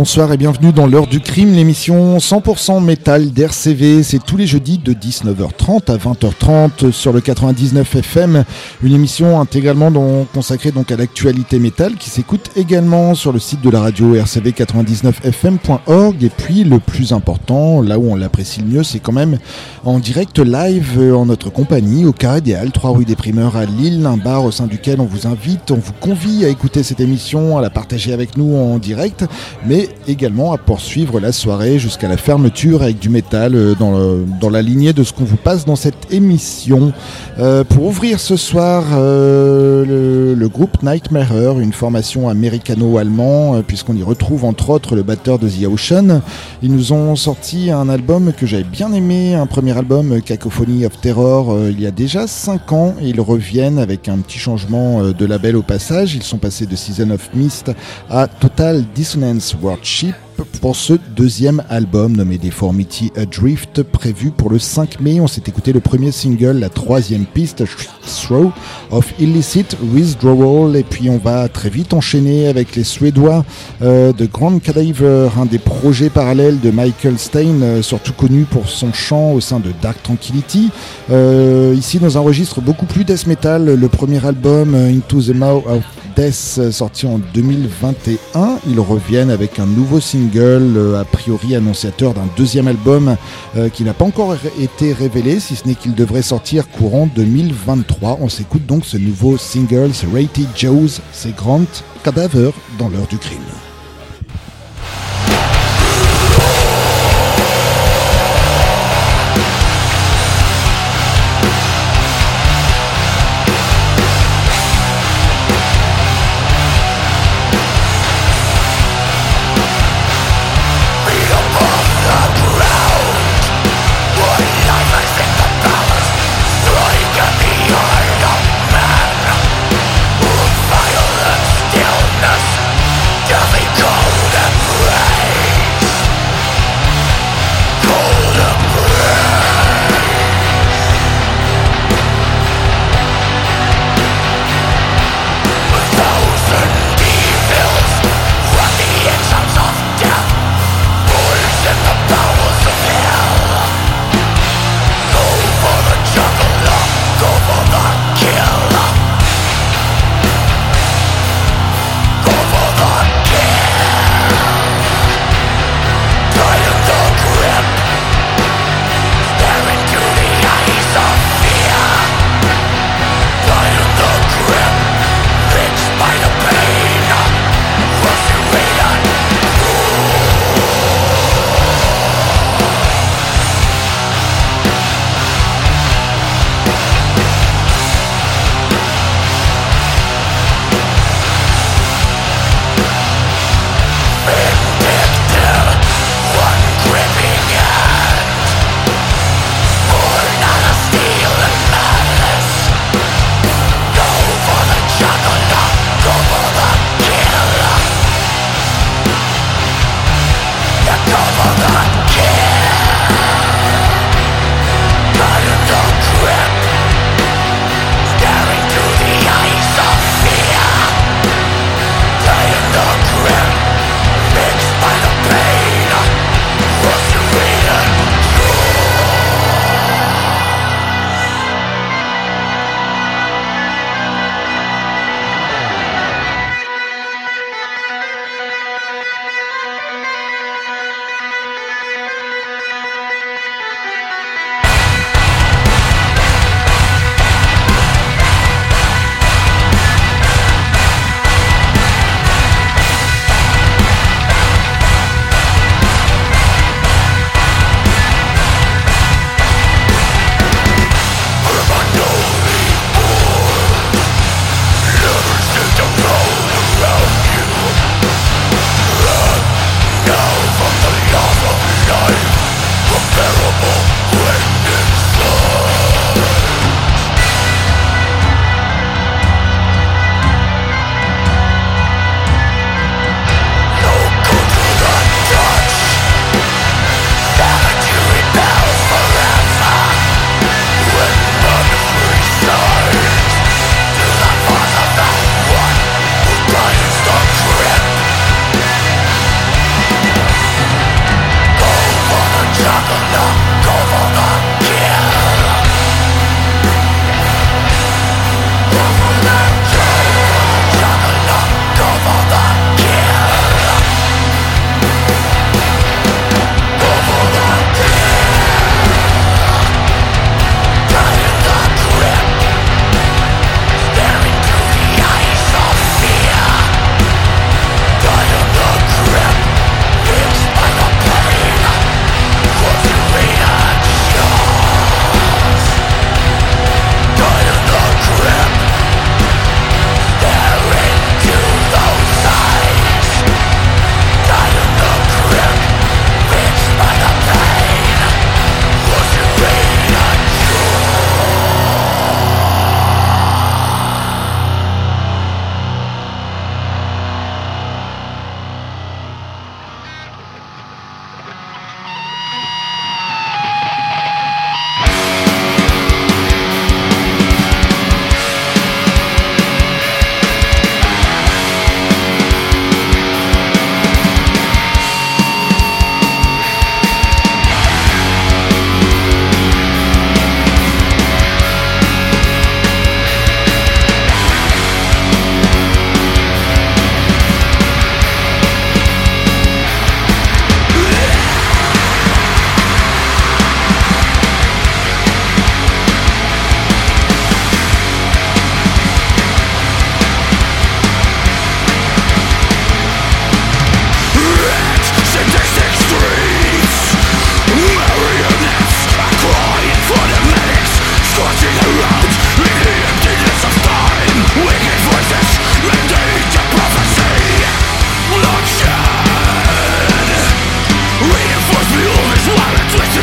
bonsoir et bienvenue dans l'heure du crime, l'émission 100% métal d'RCV. C'est tous les jeudis de 19h30 à 20h30 sur le 99 FM. Une émission intégralement consacrée à l'actualité métal qui s'écoute également sur le site de la radio rcv99fm.org. Et puis le plus important, là où on l'apprécie le mieux, c'est quand même en direct live euh, en notre compagnie au Carré des Halles, 3 rue des Primeurs à Lille, un bar au sein duquel on vous invite, on vous convie à écouter cette émission, à la partager avec nous en direct également à poursuivre la soirée jusqu'à la fermeture avec du métal euh, dans, la lignée de ce qu'on vous passe dans cette émission. Euh, pour ouvrir ce soir, euh, le, groupe Nightmare, une formation américano-allemand, puisqu'on y retrouve entre autres le batteur de The Ocean. Ils nous ont sorti un album que j'avais bien aimé, un premier album, Cacophony of Terror, il y a déjà 5 ans. Ils reviennent avec un petit changement de label au passage. Ils sont passés de Season of Mist à Total Dissonance Worship pour ce deuxième album nommé Deformity Adrift prévu pour le 5 mai. On s'est écouté le premier single, la troisième piste, Throw of Illicit Withdrawal. Et puis on va très vite enchaîner avec les Suédois euh, de Grand Cadaver, un des projets parallèles de Michael Stein, euh, surtout connu pour son chant au sein de Dark Tranquility. Euh, ici dans un registre beaucoup plus death metal, le premier album Into the Mouth of Death sorti en 2021. Ils reviennent avec un nouveau single, euh, a priori annonciateur d'un deuxième album euh, qui n'a pas encore été révélé, si ce n'est qu'il devrait sortir courant 2023. On s'écoute donc ce nouveau single, c'est Rated Joe's, c'est Grant Cadaver dans l'heure du crime.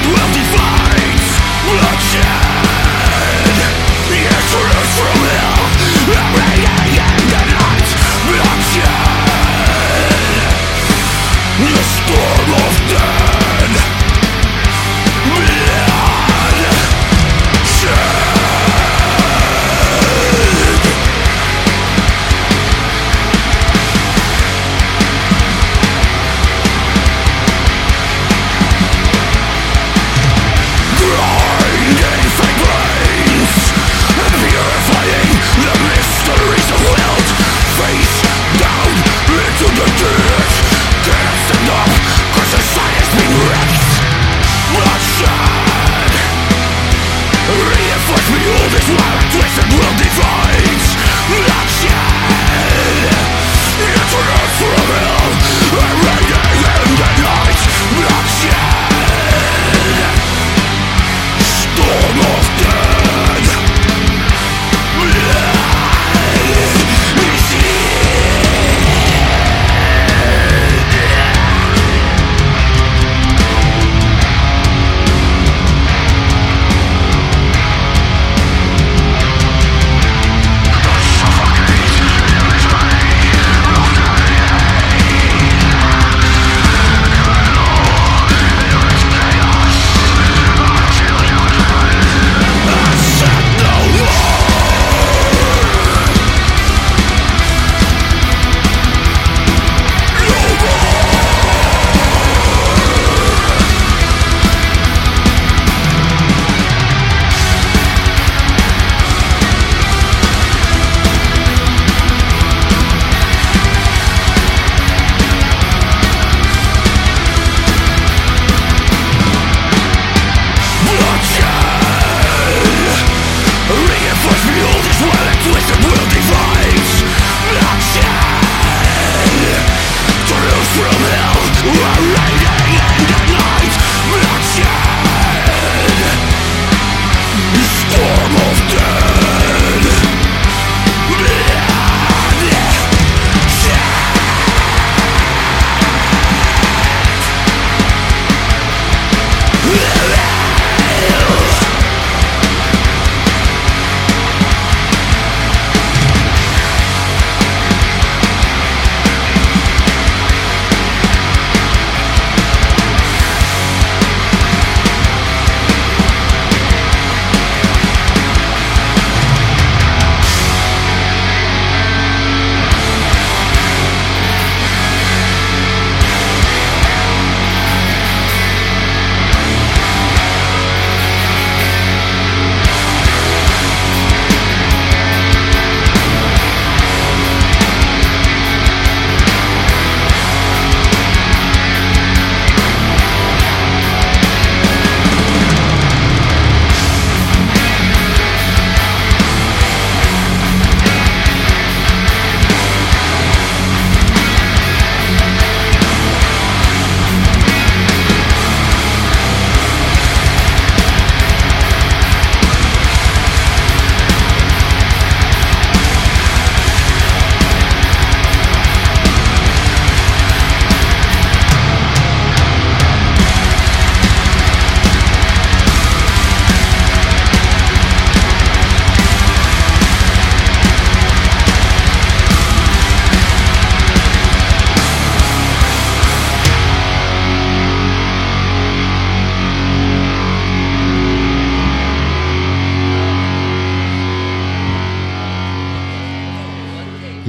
will define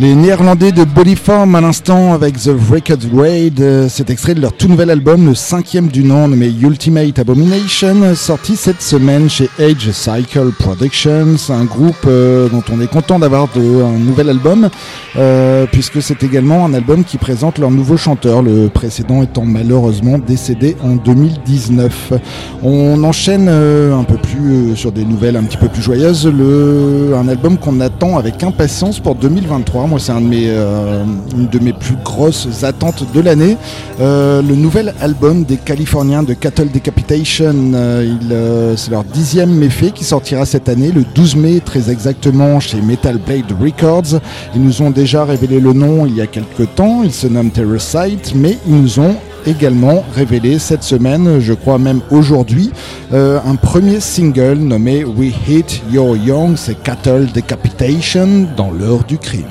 Les Néerlandais de Bodyform à l'instant avec The Record Raid, euh, c'est extrait de leur tout nouvel album, le cinquième du nom nommé Ultimate Abomination, sorti cette semaine chez Age Cycle Productions, un groupe euh, dont on est content d'avoir un nouvel album, euh, puisque c'est également un album qui présente leur nouveau chanteur, le précédent étant malheureusement décédé en 2019. On enchaîne un peu plus sur des nouvelles un petit peu plus joyeuses, le, un album qu'on attend avec impatience pour 2023 moi, c'est euh, une de mes plus grosses attentes de l'année. Euh, le nouvel album des Californiens de Cattle Decapitation, euh, c'est leur dixième méfait qui sortira cette année, le 12 mai, très exactement, chez Metal Blade Records. Ils nous ont déjà révélé le nom il y a quelques temps. Il se nomme Terrorsight, mais ils nous ont également révélé cette semaine, je crois même aujourd'hui, un premier single nommé We Hate Your Young, c'est Cattle Decapitation dans l'heure du crime.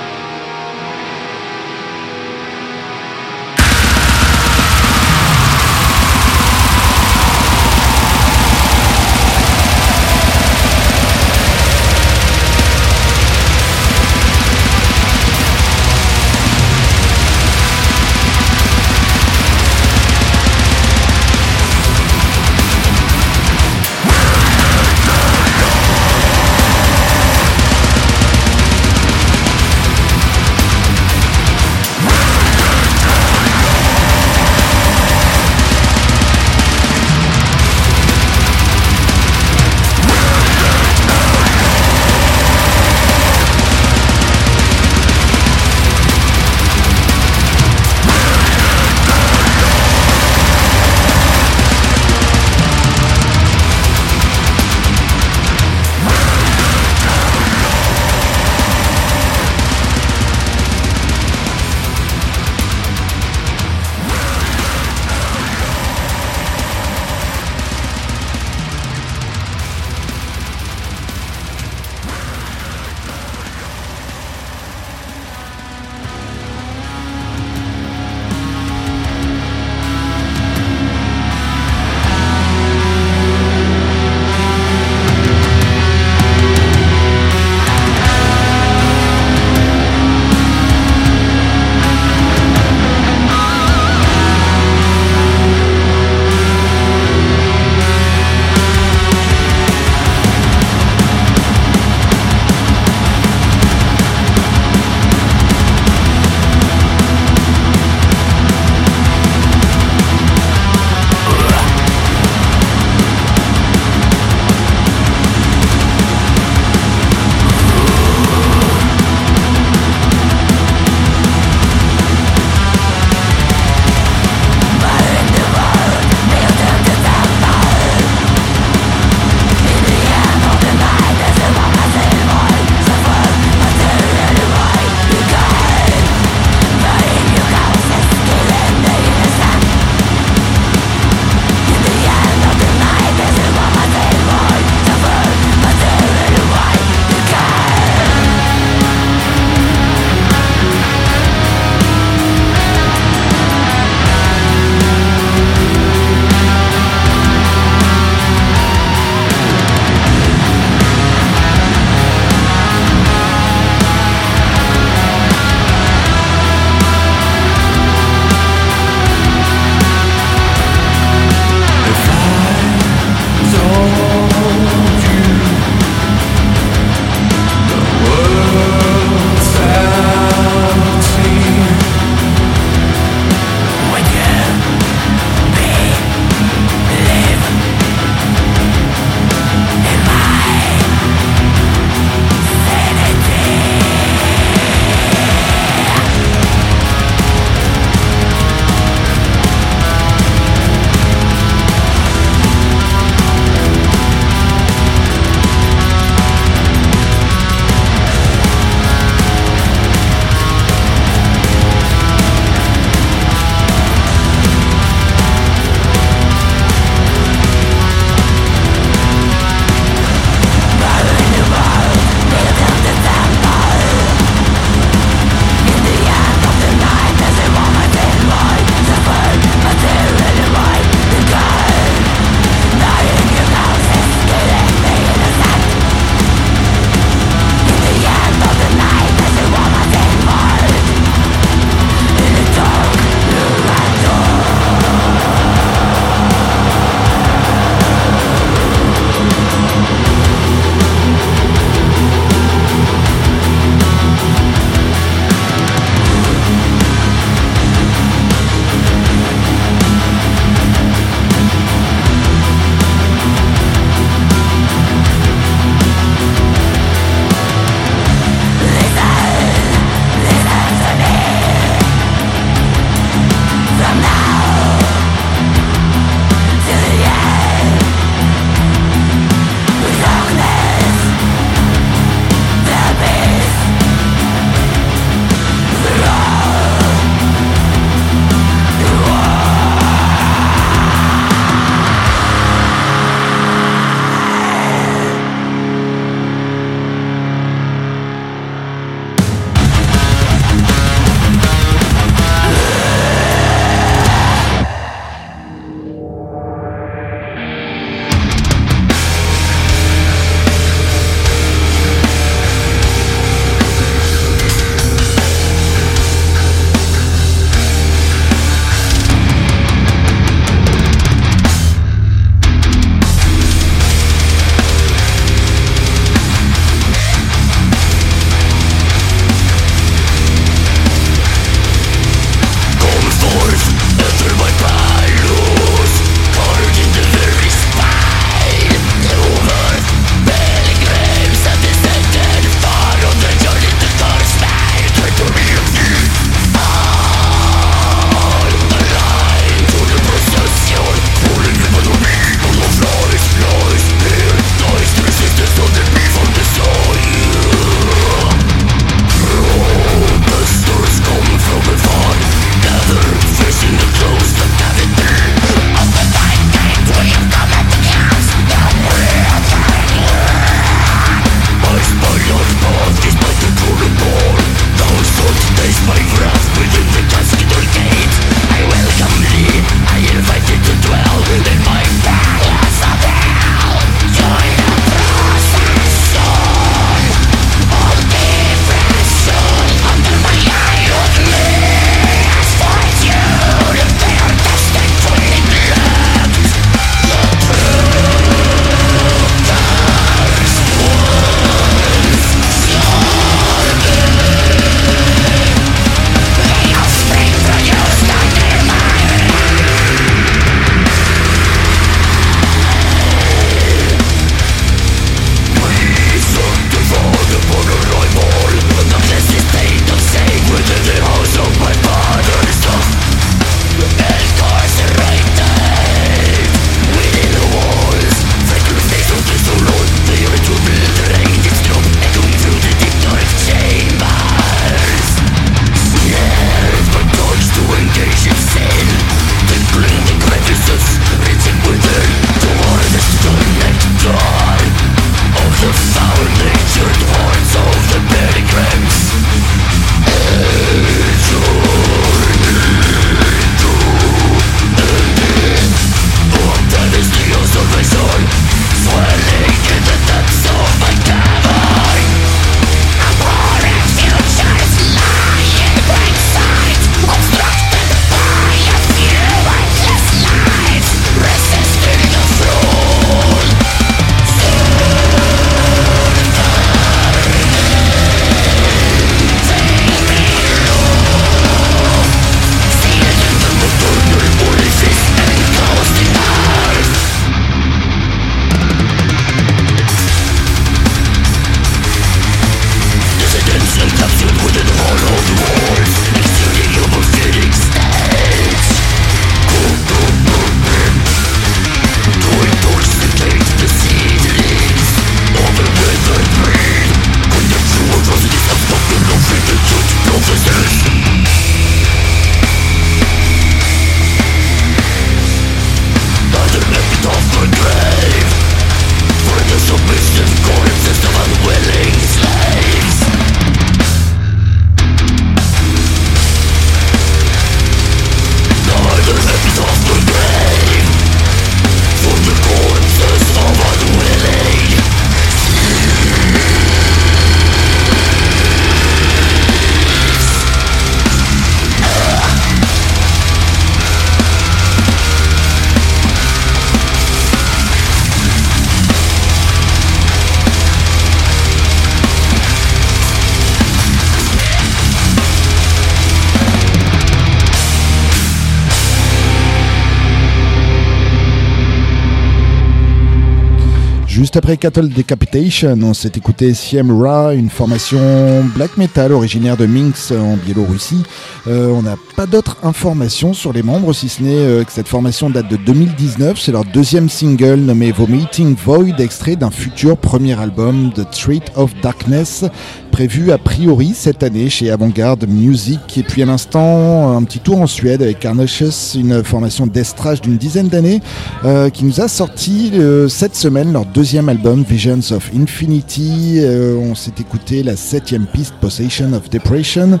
Juste après Cattle Decapitation, on s'est écouté Siem Ra, une formation black metal originaire de Minsk en Biélorussie. Euh, on n'a pas d'autres informations sur les membres, si ce n'est euh, que cette formation date de 2019. C'est leur deuxième single nommé Vomiting Void, extrait d'un futur premier album, The Street of Darkness, prévu a priori cette année chez Avantgarde Music. Et puis à l'instant, un petit tour en Suède avec Carnocious, une formation d'estrage d'une dizaine d'années, euh, qui nous a sorti cette semaine leur deuxième album Visions of Infinity. on s'est écouté la septième piste Possession of Depression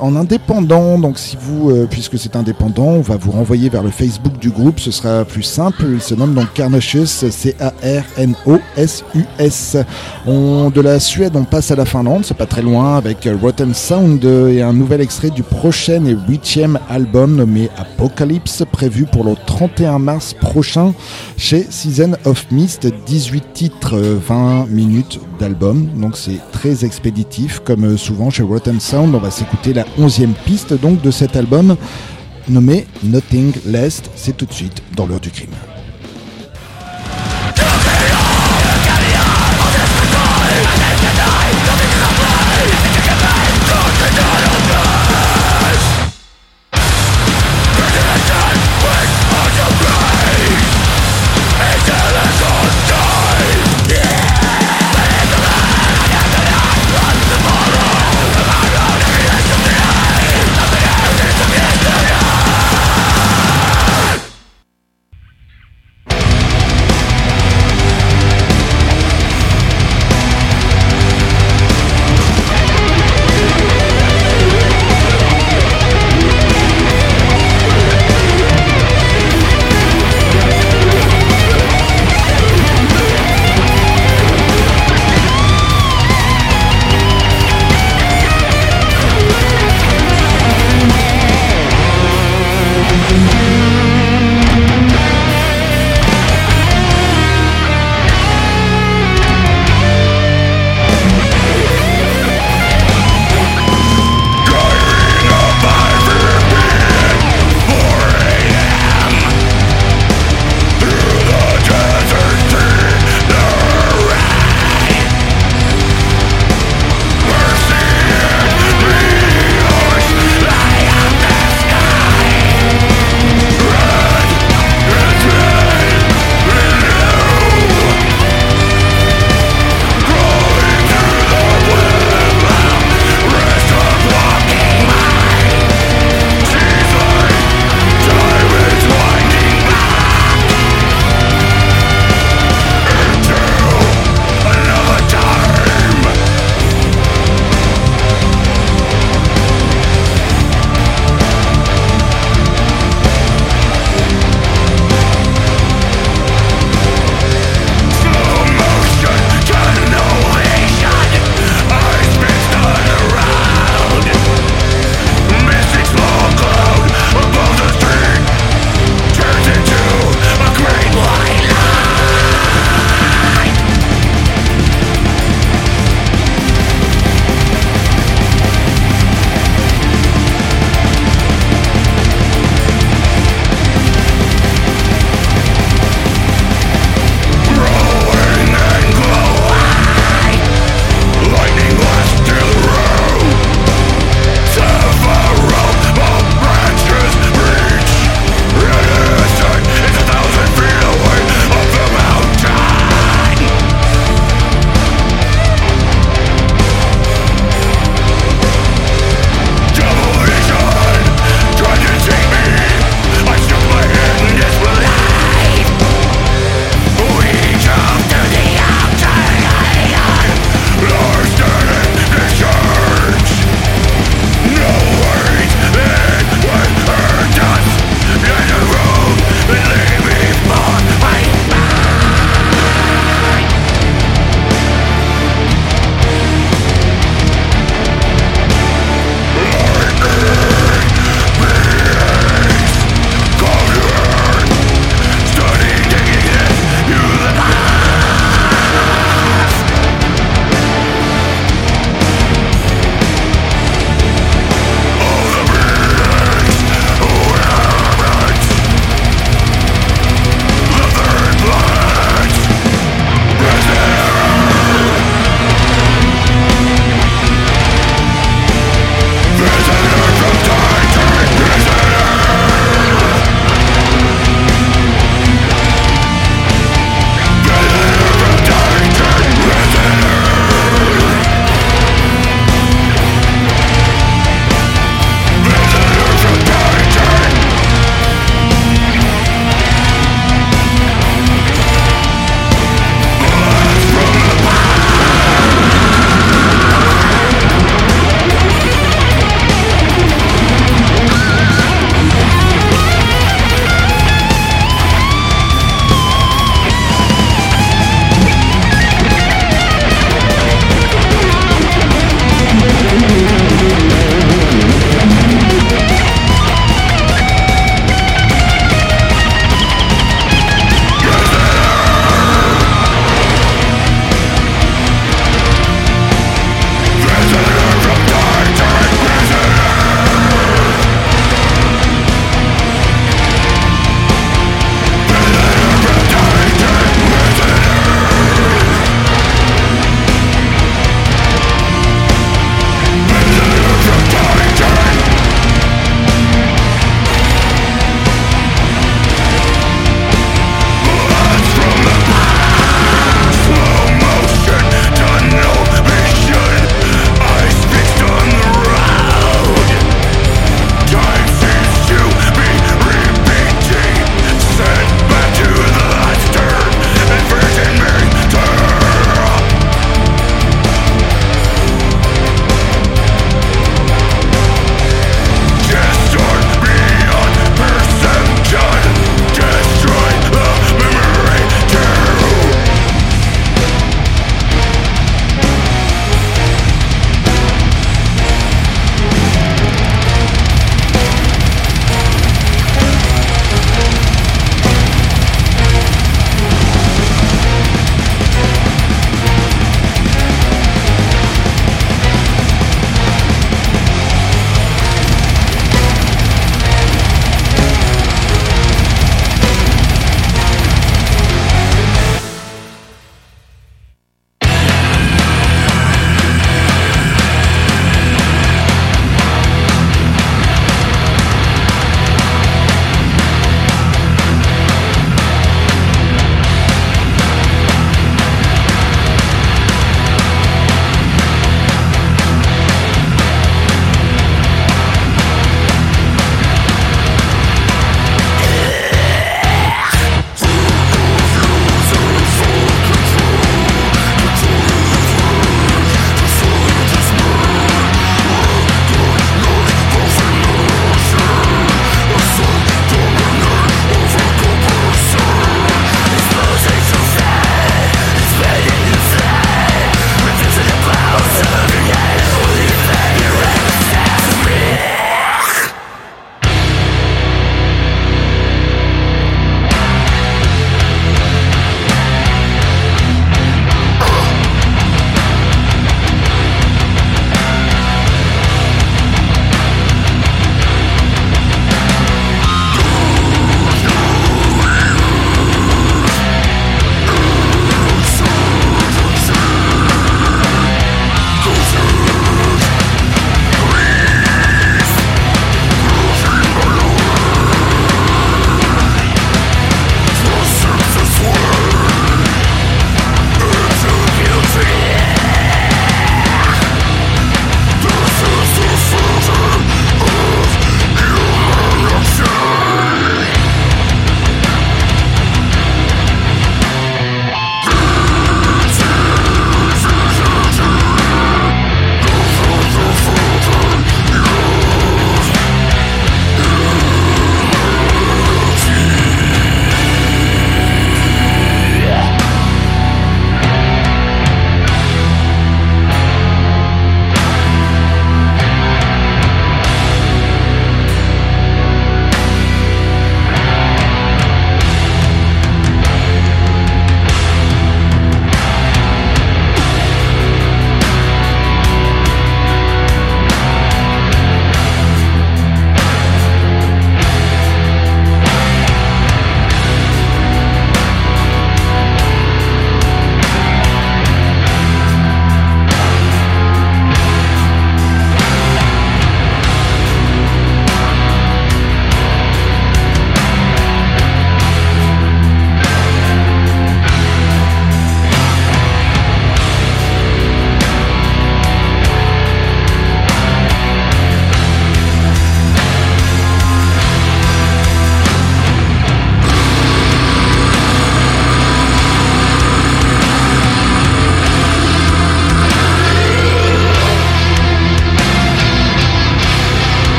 en indépendant. Donc si vous, puisque c'est indépendant, on va vous renvoyer vers le Facebook du groupe, ce sera plus simple. Il se nomme donc Carnosus, C-A-R-N-O-S-U-S. De la Suède, on passe à la Finlande, c'est pas très loin, avec Rotten Sound et un nouvel extrait du prochain et huitième album nommé Apocalypse, prévu pour le 31 mars prochain chez Season of Mist. 18 titres, 20 minutes d'album, donc c'est très expéditif, comme souvent chez Rotten Sound. On va s'écouter la 11e piste donc de cet album nommé Nothing Less. C'est tout de suite dans l'heure du crime.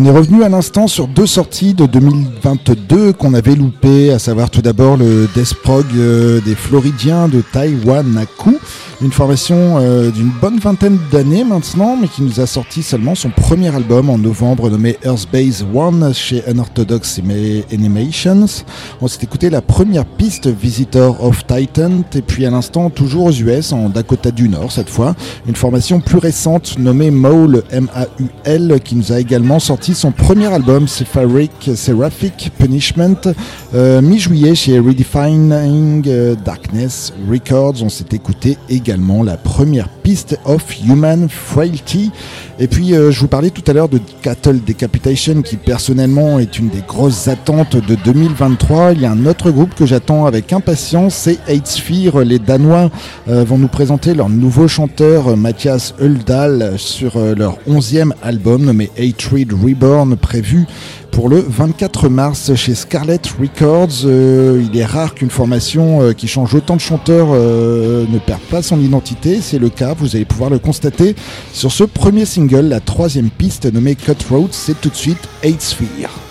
On est revenu à l'instant sur deux sorties de 2022 qu'on avait loupées, à savoir tout d'abord le Death euh, des Floridiens de Taïwan Naku, une formation euh, d'une bonne vingtaine d'années maintenant, mais qui nous a sorti seulement son premier album en novembre nommé Earthbase One chez Unorthodox Animations. On s'est écouté la première piste Visitor of Titan, et puis à l'instant toujours aux US, en Dakota du Nord cette fois, une formation plus récente nommée Maul, M-A-U-L, qui nous a également sorti son premier album, Seraphic, Seraphic Punishment, euh, mi-juillet chez Redefining euh, Darkness Records. On s'est écouté également la première piste of Human Frailty. Et puis, euh, je vous parlais tout à l'heure de Cattle Decapitation, qui personnellement est une des grosses attentes de 2023. Il y a un autre groupe que j'attends avec impatience, c'est Sphere. Les Danois vont nous présenter leur nouveau chanteur, Mathias Huldal, sur leur onzième album nommé Hatred Reborn, prévu pour le 24 mars chez Scarlet Records. Euh, il est rare qu'une formation euh, qui change autant de chanteurs euh, ne perde pas son identité. C'est le cas, vous allez pouvoir le constater sur ce premier single, la troisième piste nommée Cutthroat. C'est tout de suite Eight Sphere.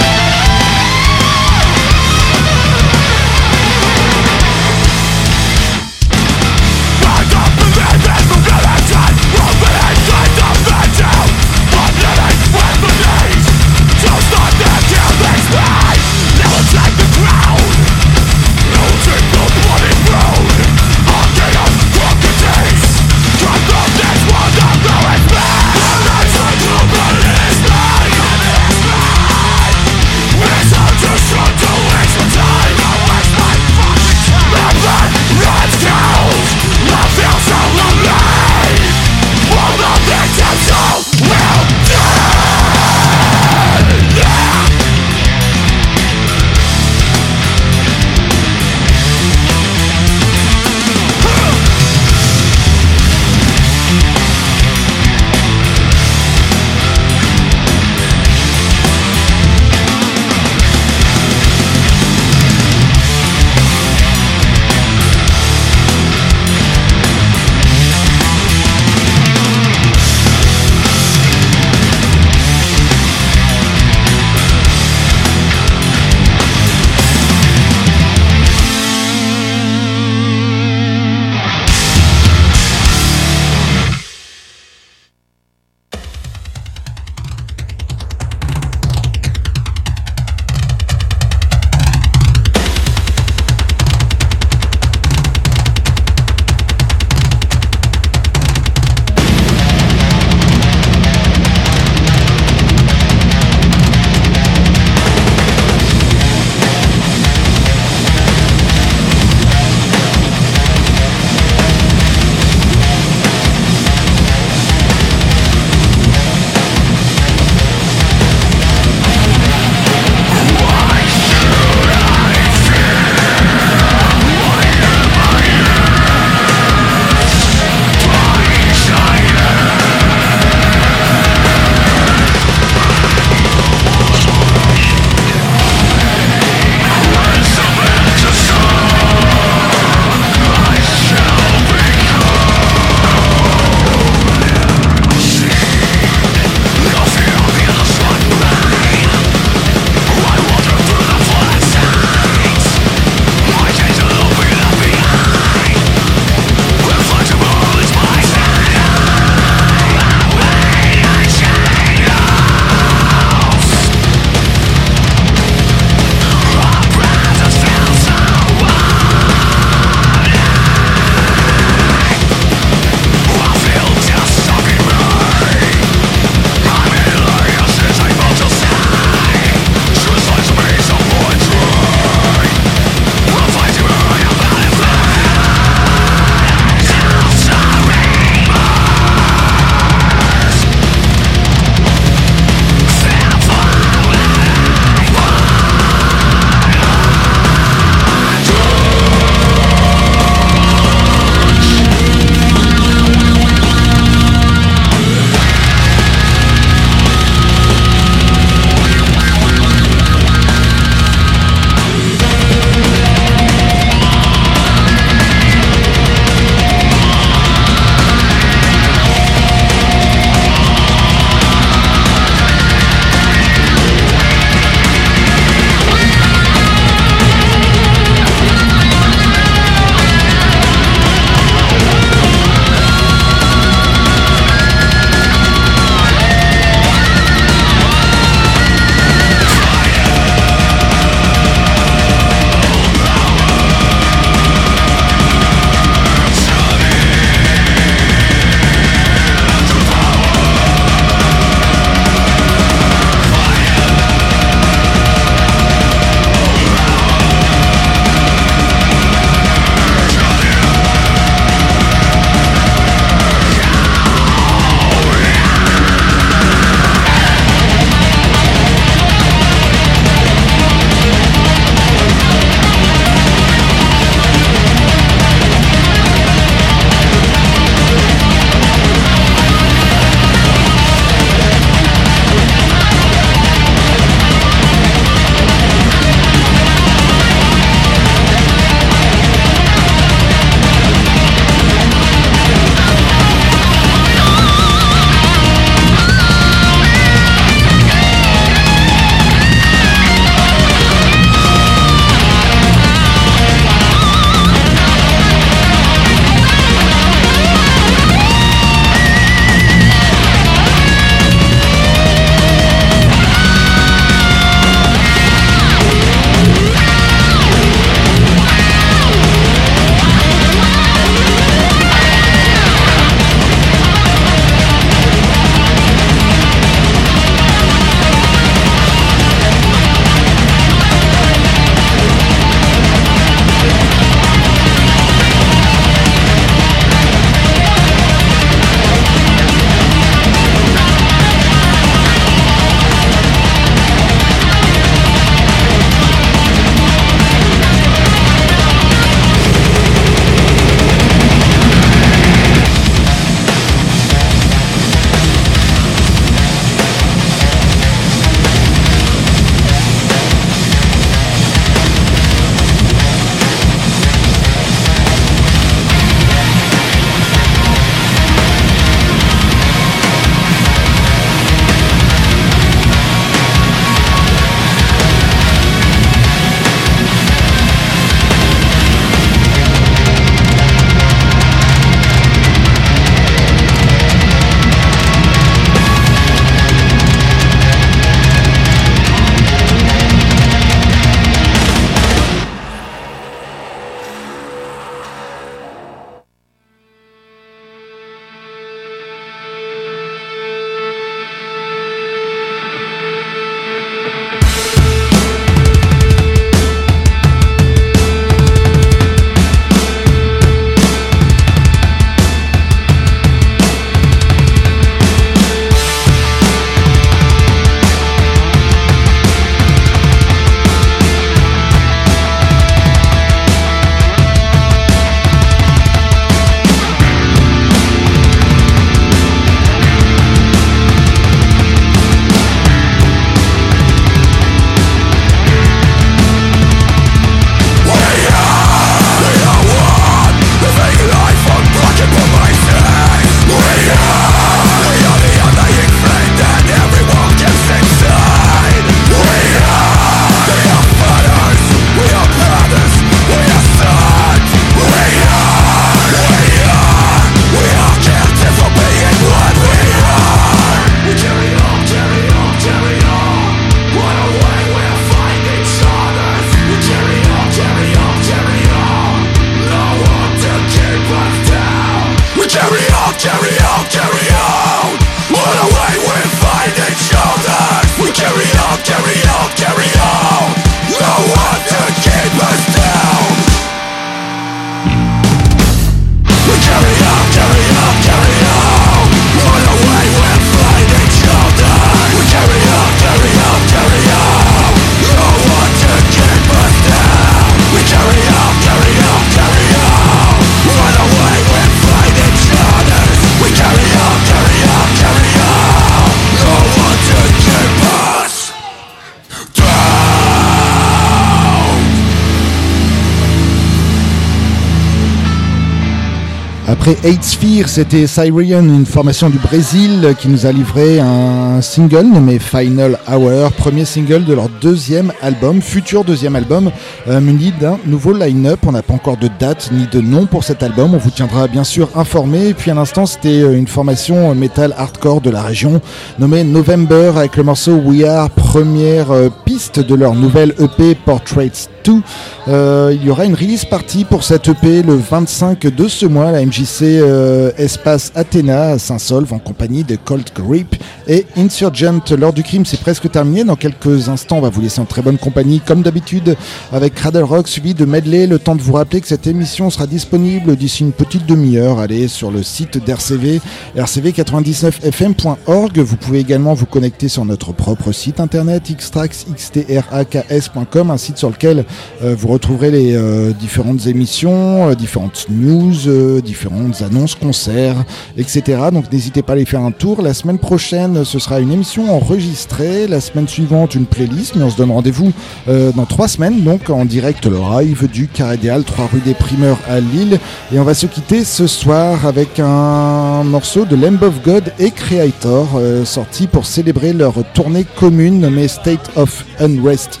Après Eight Sphere, c'était Syrian, une formation du Brésil qui nous a livré un single nommé Final Hour, premier single de leur deuxième album, futur deuxième album, euh, muni d'un nouveau line-up. On n'a pas encore de date ni de nom pour cet album, on vous tiendra bien sûr informé. Puis à l'instant, c'était euh, une formation metal hardcore de la région nommée November avec le morceau We Are, première euh, piste de leur nouvelle EP Portraits 2. Euh, il y aura une release party pour cette EP le 25 de ce mois à la MJC euh, Espace Athéna à Saint-Solve en compagnie de Colt Grip et Insurgent. L'heure du crime, c'est presque terminé. Dans quelques instants, on va vous laisser en très bonne compagnie, comme d'habitude, avec Cradle Rock suivi de Medley. Le temps de vous rappeler que cette émission sera disponible d'ici une petite demi-heure. Allez sur le site d'RCV, rcv99fm.org. Vous pouvez également vous connecter sur notre propre site internet, xtrax.com, un site sur lequel vous retrouverez les euh, différentes émissions, euh, différentes news, différentes annonces, concerts, etc. Donc n'hésitez pas à aller faire un tour. La semaine prochaine, ce sera une émission enregistrée. La semaine suivante, une playlist. Mais on se donne rendez-vous dans trois semaines, donc en direct le live du Carré des 3 rue des Primeurs à Lille. Et on va se quitter ce soir avec un morceau de Lamb of God et Creator, sorti pour célébrer leur tournée commune nommée State of Unrest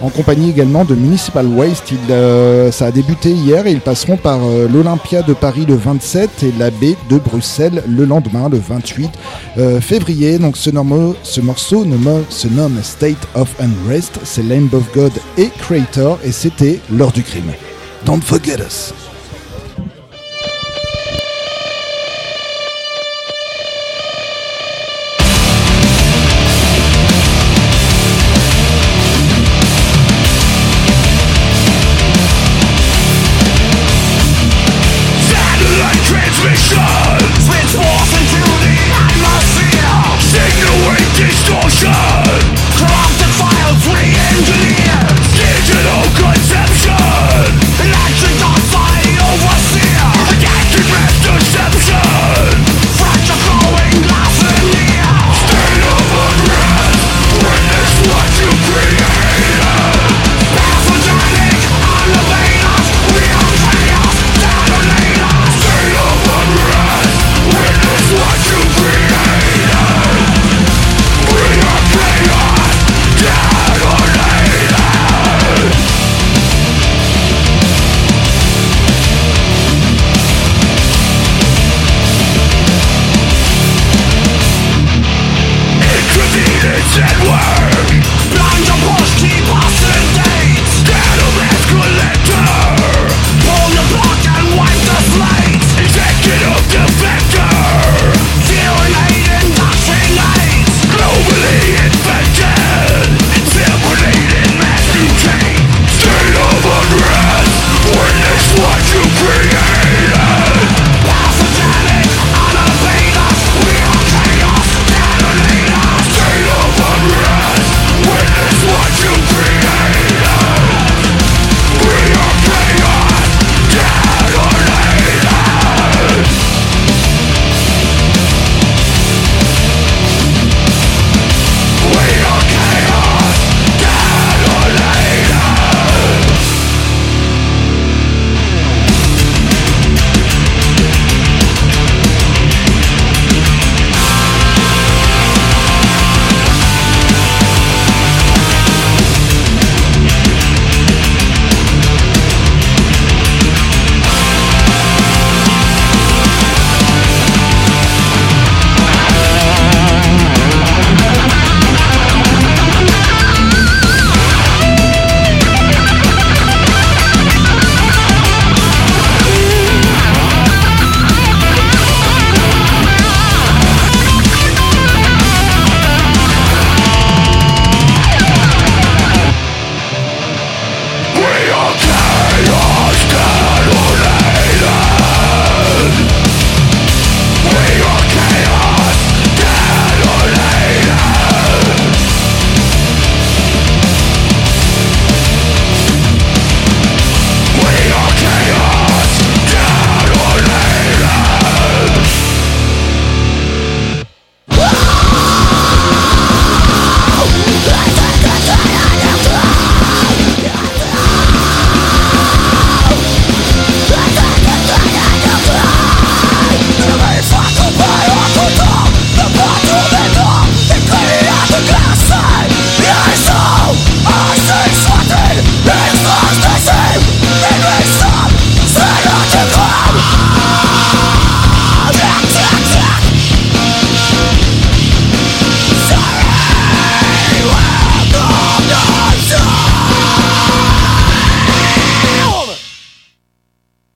En compagnie également de Municipal Waste. Euh, ça a débuté hier et ils passeront par euh, l'Olympia de Paris le 27 et la baie de Bruxelles le lendemain, le 28 euh, février. Donc ce, ce morceau se nomme State of Unrest. C'est Lamb of God et Creator et c'était l'heure du crime. Don't forget us. Revolution!